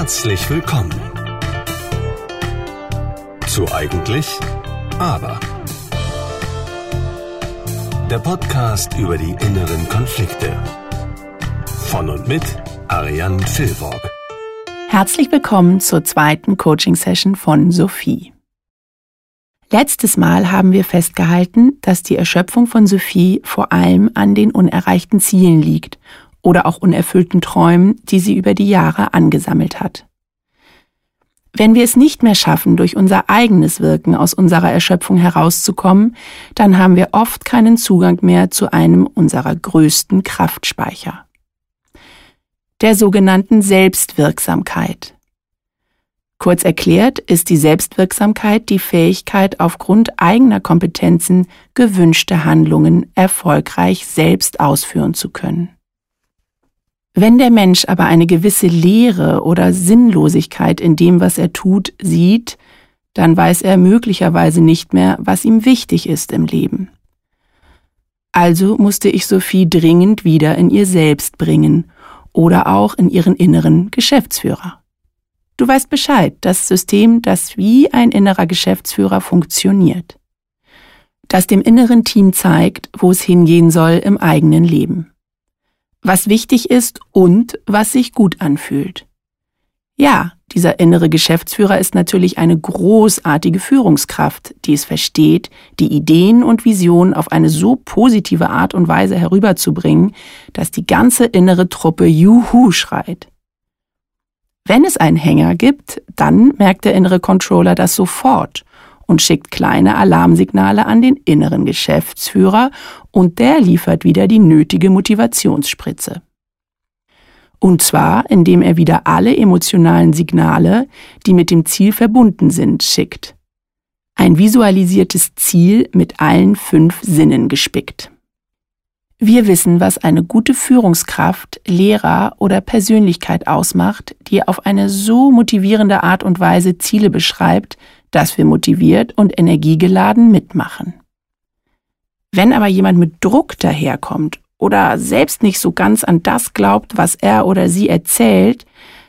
Herzlich willkommen zu Eigentlich, aber. Der Podcast über die inneren Konflikte. Von und mit Ariane Filborg. Herzlich willkommen zur zweiten Coaching-Session von Sophie. Letztes Mal haben wir festgehalten, dass die Erschöpfung von Sophie vor allem an den unerreichten Zielen liegt oder auch unerfüllten Träumen, die sie über die Jahre angesammelt hat. Wenn wir es nicht mehr schaffen, durch unser eigenes Wirken aus unserer Erschöpfung herauszukommen, dann haben wir oft keinen Zugang mehr zu einem unserer größten Kraftspeicher. Der sogenannten Selbstwirksamkeit. Kurz erklärt ist die Selbstwirksamkeit die Fähigkeit, aufgrund eigener Kompetenzen gewünschte Handlungen erfolgreich selbst ausführen zu können. Wenn der Mensch aber eine gewisse Leere oder Sinnlosigkeit in dem, was er tut, sieht, dann weiß er möglicherweise nicht mehr, was ihm wichtig ist im Leben. Also musste ich Sophie dringend wieder in ihr Selbst bringen oder auch in ihren inneren Geschäftsführer. Du weißt Bescheid, das System, das wie ein innerer Geschäftsführer funktioniert. Das dem inneren Team zeigt, wo es hingehen soll im eigenen Leben was wichtig ist und was sich gut anfühlt. Ja, dieser innere Geschäftsführer ist natürlich eine großartige Führungskraft, die es versteht, die Ideen und Visionen auf eine so positive Art und Weise herüberzubringen, dass die ganze innere Truppe Juhu schreit. Wenn es einen Hänger gibt, dann merkt der innere Controller das sofort und schickt kleine Alarmsignale an den inneren Geschäftsführer und der liefert wieder die nötige Motivationsspritze. Und zwar, indem er wieder alle emotionalen Signale, die mit dem Ziel verbunden sind, schickt. Ein visualisiertes Ziel mit allen fünf Sinnen gespickt. Wir wissen, was eine gute Führungskraft, Lehrer oder Persönlichkeit ausmacht, die auf eine so motivierende Art und Weise Ziele beschreibt, dass wir motiviert und energiegeladen mitmachen. Wenn aber jemand mit Druck daherkommt oder selbst nicht so ganz an das glaubt, was er oder sie erzählt,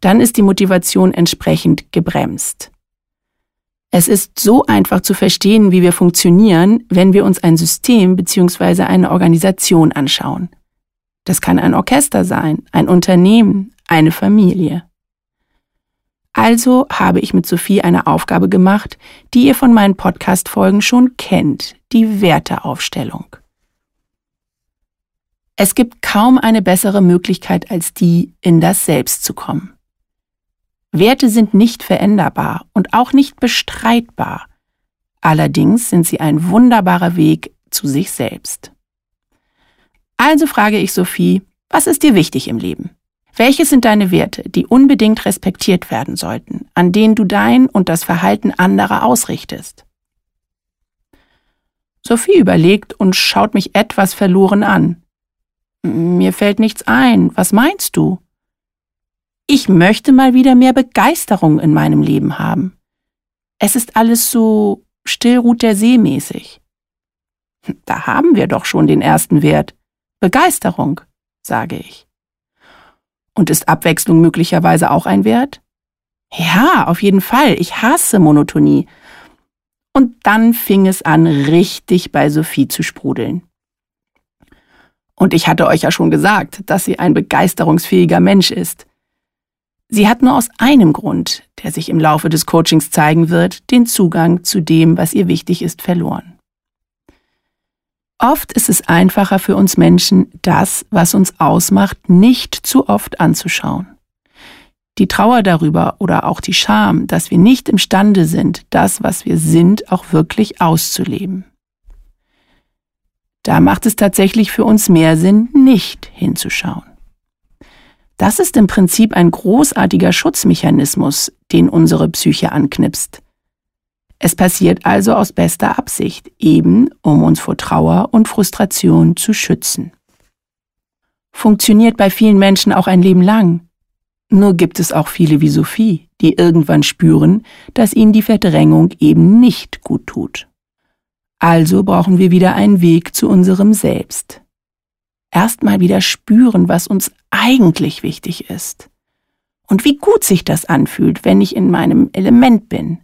dann ist die Motivation entsprechend gebremst. Es ist so einfach zu verstehen, wie wir funktionieren, wenn wir uns ein System bzw. eine Organisation anschauen. Das kann ein Orchester sein, ein Unternehmen, eine Familie. Also habe ich mit Sophie eine Aufgabe gemacht, die ihr von meinen Podcast-Folgen schon kennt, die Werteaufstellung. Es gibt kaum eine bessere Möglichkeit als die, in das Selbst zu kommen. Werte sind nicht veränderbar und auch nicht bestreitbar. Allerdings sind sie ein wunderbarer Weg zu sich selbst. Also frage ich Sophie, was ist dir wichtig im Leben? Welche sind deine Werte, die unbedingt respektiert werden sollten, an denen du dein und das Verhalten anderer ausrichtest? Sophie überlegt und schaut mich etwas verloren an. Mir fällt nichts ein. Was meinst du? Ich möchte mal wieder mehr Begeisterung in meinem Leben haben. Es ist alles so still ruht der See mäßig. Da haben wir doch schon den ersten Wert. Begeisterung, sage ich. Und ist Abwechslung möglicherweise auch ein Wert? Ja, auf jeden Fall. Ich hasse Monotonie. Und dann fing es an, richtig bei Sophie zu sprudeln. Und ich hatte euch ja schon gesagt, dass sie ein begeisterungsfähiger Mensch ist. Sie hat nur aus einem Grund, der sich im Laufe des Coachings zeigen wird, den Zugang zu dem, was ihr wichtig ist, verloren. Oft ist es einfacher für uns Menschen, das, was uns ausmacht, nicht zu oft anzuschauen. Die Trauer darüber oder auch die Scham, dass wir nicht imstande sind, das, was wir sind, auch wirklich auszuleben. Da macht es tatsächlich für uns mehr Sinn, nicht hinzuschauen. Das ist im Prinzip ein großartiger Schutzmechanismus, den unsere Psyche anknipst. Es passiert also aus bester Absicht, eben um uns vor Trauer und Frustration zu schützen. Funktioniert bei vielen Menschen auch ein Leben lang. Nur gibt es auch viele wie Sophie, die irgendwann spüren, dass ihnen die Verdrängung eben nicht gut tut. Also brauchen wir wieder einen Weg zu unserem Selbst. Erstmal wieder spüren, was uns eigentlich wichtig ist Und wie gut sich das anfühlt, wenn ich in meinem Element bin.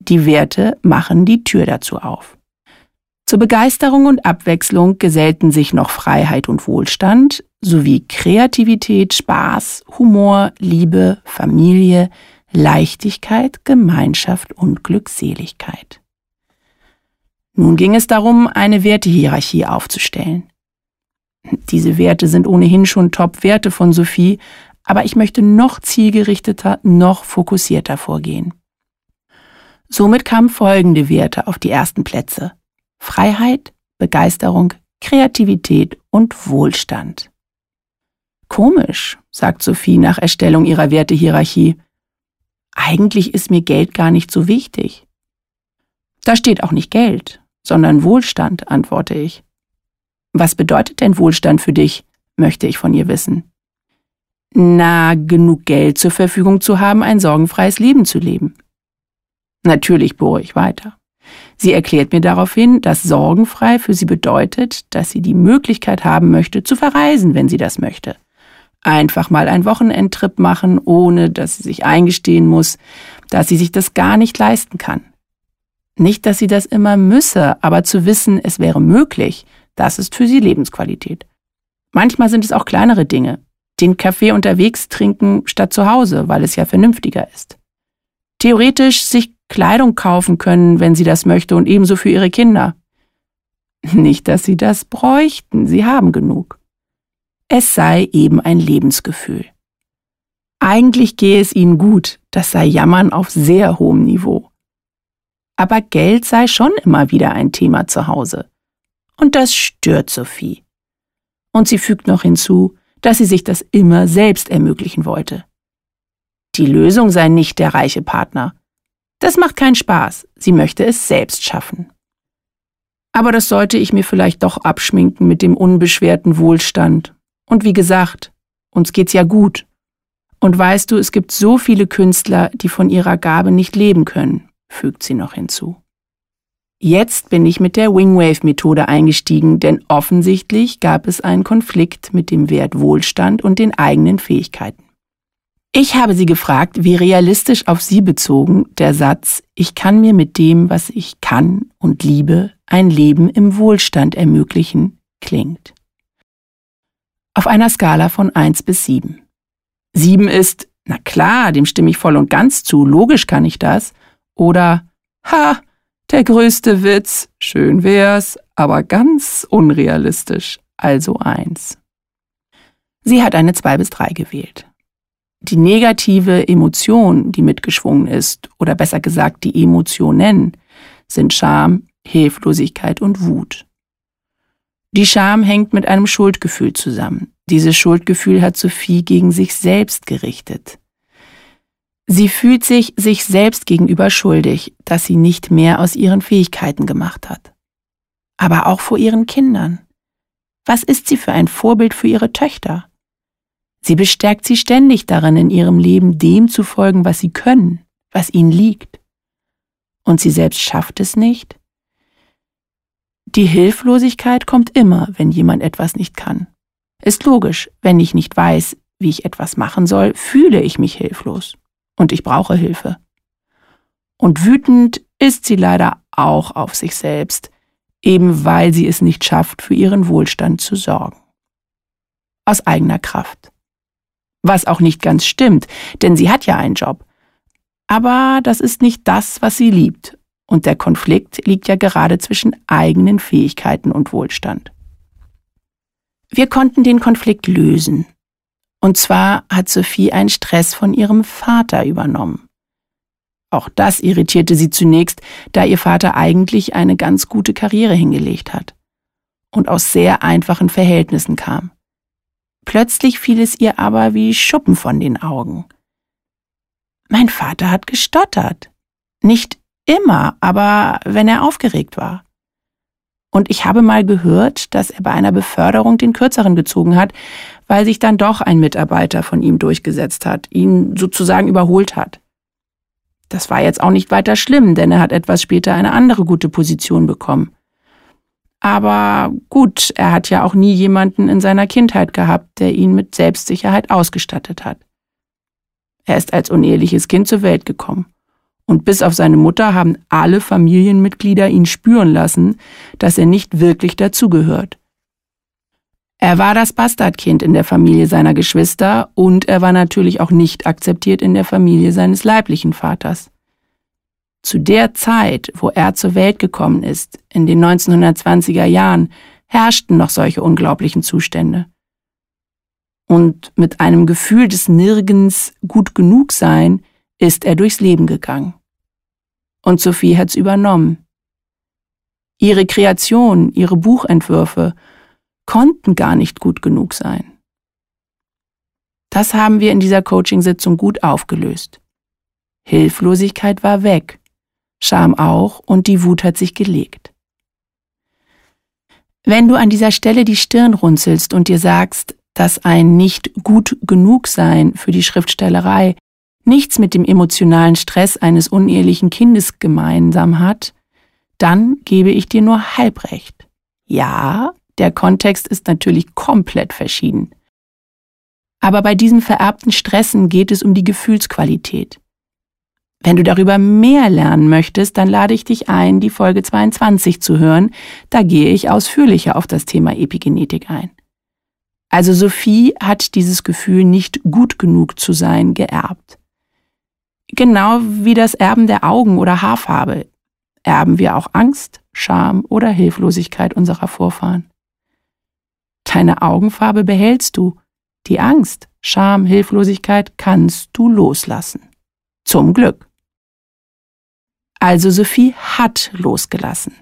Die Werte machen die Tür dazu auf. Zur Begeisterung und Abwechslung gesellten sich noch Freiheit und Wohlstand sowie Kreativität, Spaß, Humor, Liebe, Familie, Leichtigkeit, Gemeinschaft und Glückseligkeit. Nun ging es darum, eine Wertehierarchie aufzustellen. Diese Werte sind ohnehin schon Top-Werte von Sophie, aber ich möchte noch zielgerichteter, noch fokussierter vorgehen. Somit kamen folgende Werte auf die ersten Plätze. Freiheit, Begeisterung, Kreativität und Wohlstand. Komisch, sagt Sophie nach Erstellung ihrer Wertehierarchie. Eigentlich ist mir Geld gar nicht so wichtig. Da steht auch nicht Geld, sondern Wohlstand, antworte ich. Was bedeutet denn Wohlstand für dich? möchte ich von ihr wissen. Na, genug Geld zur Verfügung zu haben, ein sorgenfreies Leben zu leben. Natürlich bohre ich weiter. Sie erklärt mir daraufhin, dass sorgenfrei für sie bedeutet, dass sie die Möglichkeit haben möchte, zu verreisen, wenn sie das möchte. Einfach mal einen Wochenendtrip machen, ohne dass sie sich eingestehen muss, dass sie sich das gar nicht leisten kann. Nicht, dass sie das immer müsse, aber zu wissen, es wäre möglich, das ist für sie Lebensqualität. Manchmal sind es auch kleinere Dinge. Den Kaffee unterwegs trinken statt zu Hause, weil es ja vernünftiger ist. Theoretisch sich Kleidung kaufen können, wenn sie das möchte, und ebenso für ihre Kinder. Nicht, dass sie das bräuchten, sie haben genug. Es sei eben ein Lebensgefühl. Eigentlich gehe es ihnen gut, das sei Jammern auf sehr hohem Niveau. Aber Geld sei schon immer wieder ein Thema zu Hause. Und das stört Sophie. Und sie fügt noch hinzu, dass sie sich das immer selbst ermöglichen wollte. Die Lösung sei nicht der reiche Partner, das macht keinen Spaß. Sie möchte es selbst schaffen. Aber das sollte ich mir vielleicht doch abschminken mit dem unbeschwerten Wohlstand. Und wie gesagt, uns geht's ja gut. Und weißt du, es gibt so viele Künstler, die von ihrer Gabe nicht leben können, fügt sie noch hinzu. Jetzt bin ich mit der Wingwave-Methode eingestiegen, denn offensichtlich gab es einen Konflikt mit dem Wert Wohlstand und den eigenen Fähigkeiten. Ich habe sie gefragt, wie realistisch auf sie bezogen der Satz Ich kann mir mit dem, was ich kann und liebe, ein Leben im Wohlstand ermöglichen, klingt. Auf einer Skala von 1 bis 7. 7 ist, na klar, dem stimme ich voll und ganz zu, logisch kann ich das. Oder, ha, der größte Witz, schön wär's, aber ganz unrealistisch, also 1. Sie hat eine 2 bis 3 gewählt die negative Emotion, die mitgeschwungen ist, oder besser gesagt die Emotionen, sind Scham, Hilflosigkeit und Wut. Die Scham hängt mit einem Schuldgefühl zusammen. Dieses Schuldgefühl hat Sophie gegen sich selbst gerichtet. Sie fühlt sich sich selbst gegenüber schuldig, dass sie nicht mehr aus ihren Fähigkeiten gemacht hat. Aber auch vor ihren Kindern. Was ist sie für ein Vorbild für ihre Töchter? Sie bestärkt sie ständig darin, in ihrem Leben dem zu folgen, was sie können, was ihnen liegt. Und sie selbst schafft es nicht? Die Hilflosigkeit kommt immer, wenn jemand etwas nicht kann. Ist logisch, wenn ich nicht weiß, wie ich etwas machen soll, fühle ich mich hilflos. Und ich brauche Hilfe. Und wütend ist sie leider auch auf sich selbst, eben weil sie es nicht schafft, für ihren Wohlstand zu sorgen. Aus eigener Kraft. Was auch nicht ganz stimmt, denn sie hat ja einen Job. Aber das ist nicht das, was sie liebt. Und der Konflikt liegt ja gerade zwischen eigenen Fähigkeiten und Wohlstand. Wir konnten den Konflikt lösen. Und zwar hat Sophie einen Stress von ihrem Vater übernommen. Auch das irritierte sie zunächst, da ihr Vater eigentlich eine ganz gute Karriere hingelegt hat und aus sehr einfachen Verhältnissen kam. Plötzlich fiel es ihr aber wie Schuppen von den Augen. Mein Vater hat gestottert. Nicht immer, aber wenn er aufgeregt war. Und ich habe mal gehört, dass er bei einer Beförderung den Kürzeren gezogen hat, weil sich dann doch ein Mitarbeiter von ihm durchgesetzt hat, ihn sozusagen überholt hat. Das war jetzt auch nicht weiter schlimm, denn er hat etwas später eine andere gute Position bekommen. Aber gut, er hat ja auch nie jemanden in seiner Kindheit gehabt, der ihn mit Selbstsicherheit ausgestattet hat. Er ist als uneheliches Kind zur Welt gekommen. Und bis auf seine Mutter haben alle Familienmitglieder ihn spüren lassen, dass er nicht wirklich dazugehört. Er war das Bastardkind in der Familie seiner Geschwister und er war natürlich auch nicht akzeptiert in der Familie seines leiblichen Vaters. Zu der Zeit, wo er zur Welt gekommen ist, in den 1920er Jahren, herrschten noch solche unglaublichen Zustände. Und mit einem Gefühl des Nirgends gut genug sein ist er durchs Leben gegangen. Und Sophie hat's übernommen. Ihre Kreation, ihre Buchentwürfe konnten gar nicht gut genug sein. Das haben wir in dieser Coachingsitzung gut aufgelöst. Hilflosigkeit war weg, Scham auch und die Wut hat sich gelegt. Wenn du an dieser Stelle die Stirn runzelst und dir sagst, dass ein nicht gut genug sein für die Schriftstellerei nichts mit dem emotionalen Stress eines unehelichen Kindes gemeinsam hat, dann gebe ich dir nur halb recht. Ja, der Kontext ist natürlich komplett verschieden. Aber bei diesen vererbten Stressen geht es um die Gefühlsqualität. Wenn du darüber mehr lernen möchtest, dann lade ich dich ein, die Folge 22 zu hören. Da gehe ich ausführlicher auf das Thema Epigenetik ein. Also Sophie hat dieses Gefühl, nicht gut genug zu sein, geerbt. Genau wie das Erben der Augen oder Haarfarbe erben wir auch Angst, Scham oder Hilflosigkeit unserer Vorfahren. Deine Augenfarbe behältst du, die Angst, Scham, Hilflosigkeit kannst du loslassen. Zum Glück. Also Sophie hat losgelassen.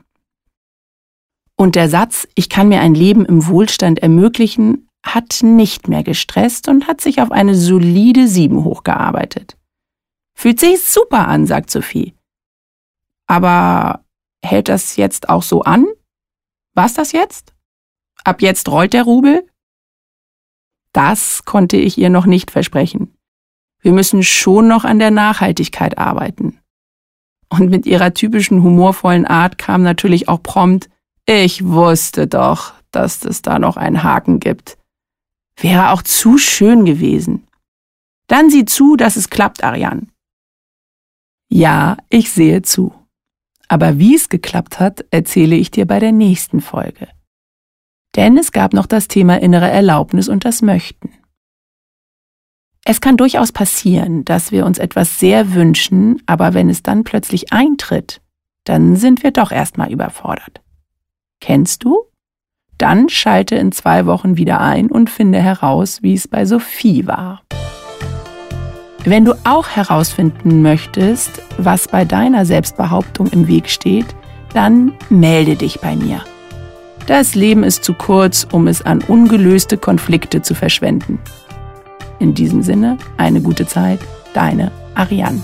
Und der Satz, ich kann mir ein Leben im Wohlstand ermöglichen, hat nicht mehr gestresst und hat sich auf eine solide Sieben hochgearbeitet. Fühlt sich super an, sagt Sophie. Aber hält das jetzt auch so an? War's das jetzt? Ab jetzt rollt der Rubel? Das konnte ich ihr noch nicht versprechen. Wir müssen schon noch an der Nachhaltigkeit arbeiten. Und mit ihrer typischen humorvollen Art kam natürlich auch prompt, ich wusste doch, dass es da noch einen Haken gibt. Wäre auch zu schön gewesen. Dann sieh zu, dass es klappt, Ariane. Ja, ich sehe zu. Aber wie es geklappt hat, erzähle ich dir bei der nächsten Folge. Denn es gab noch das Thema innere Erlaubnis und das Möchten. Es kann durchaus passieren, dass wir uns etwas sehr wünschen, aber wenn es dann plötzlich eintritt, dann sind wir doch erstmal überfordert. Kennst du? Dann schalte in zwei Wochen wieder ein und finde heraus, wie es bei Sophie war. Wenn du auch herausfinden möchtest, was bei deiner Selbstbehauptung im Weg steht, dann melde dich bei mir. Das Leben ist zu kurz, um es an ungelöste Konflikte zu verschwenden. In diesem Sinne, eine gute Zeit, deine Ariane.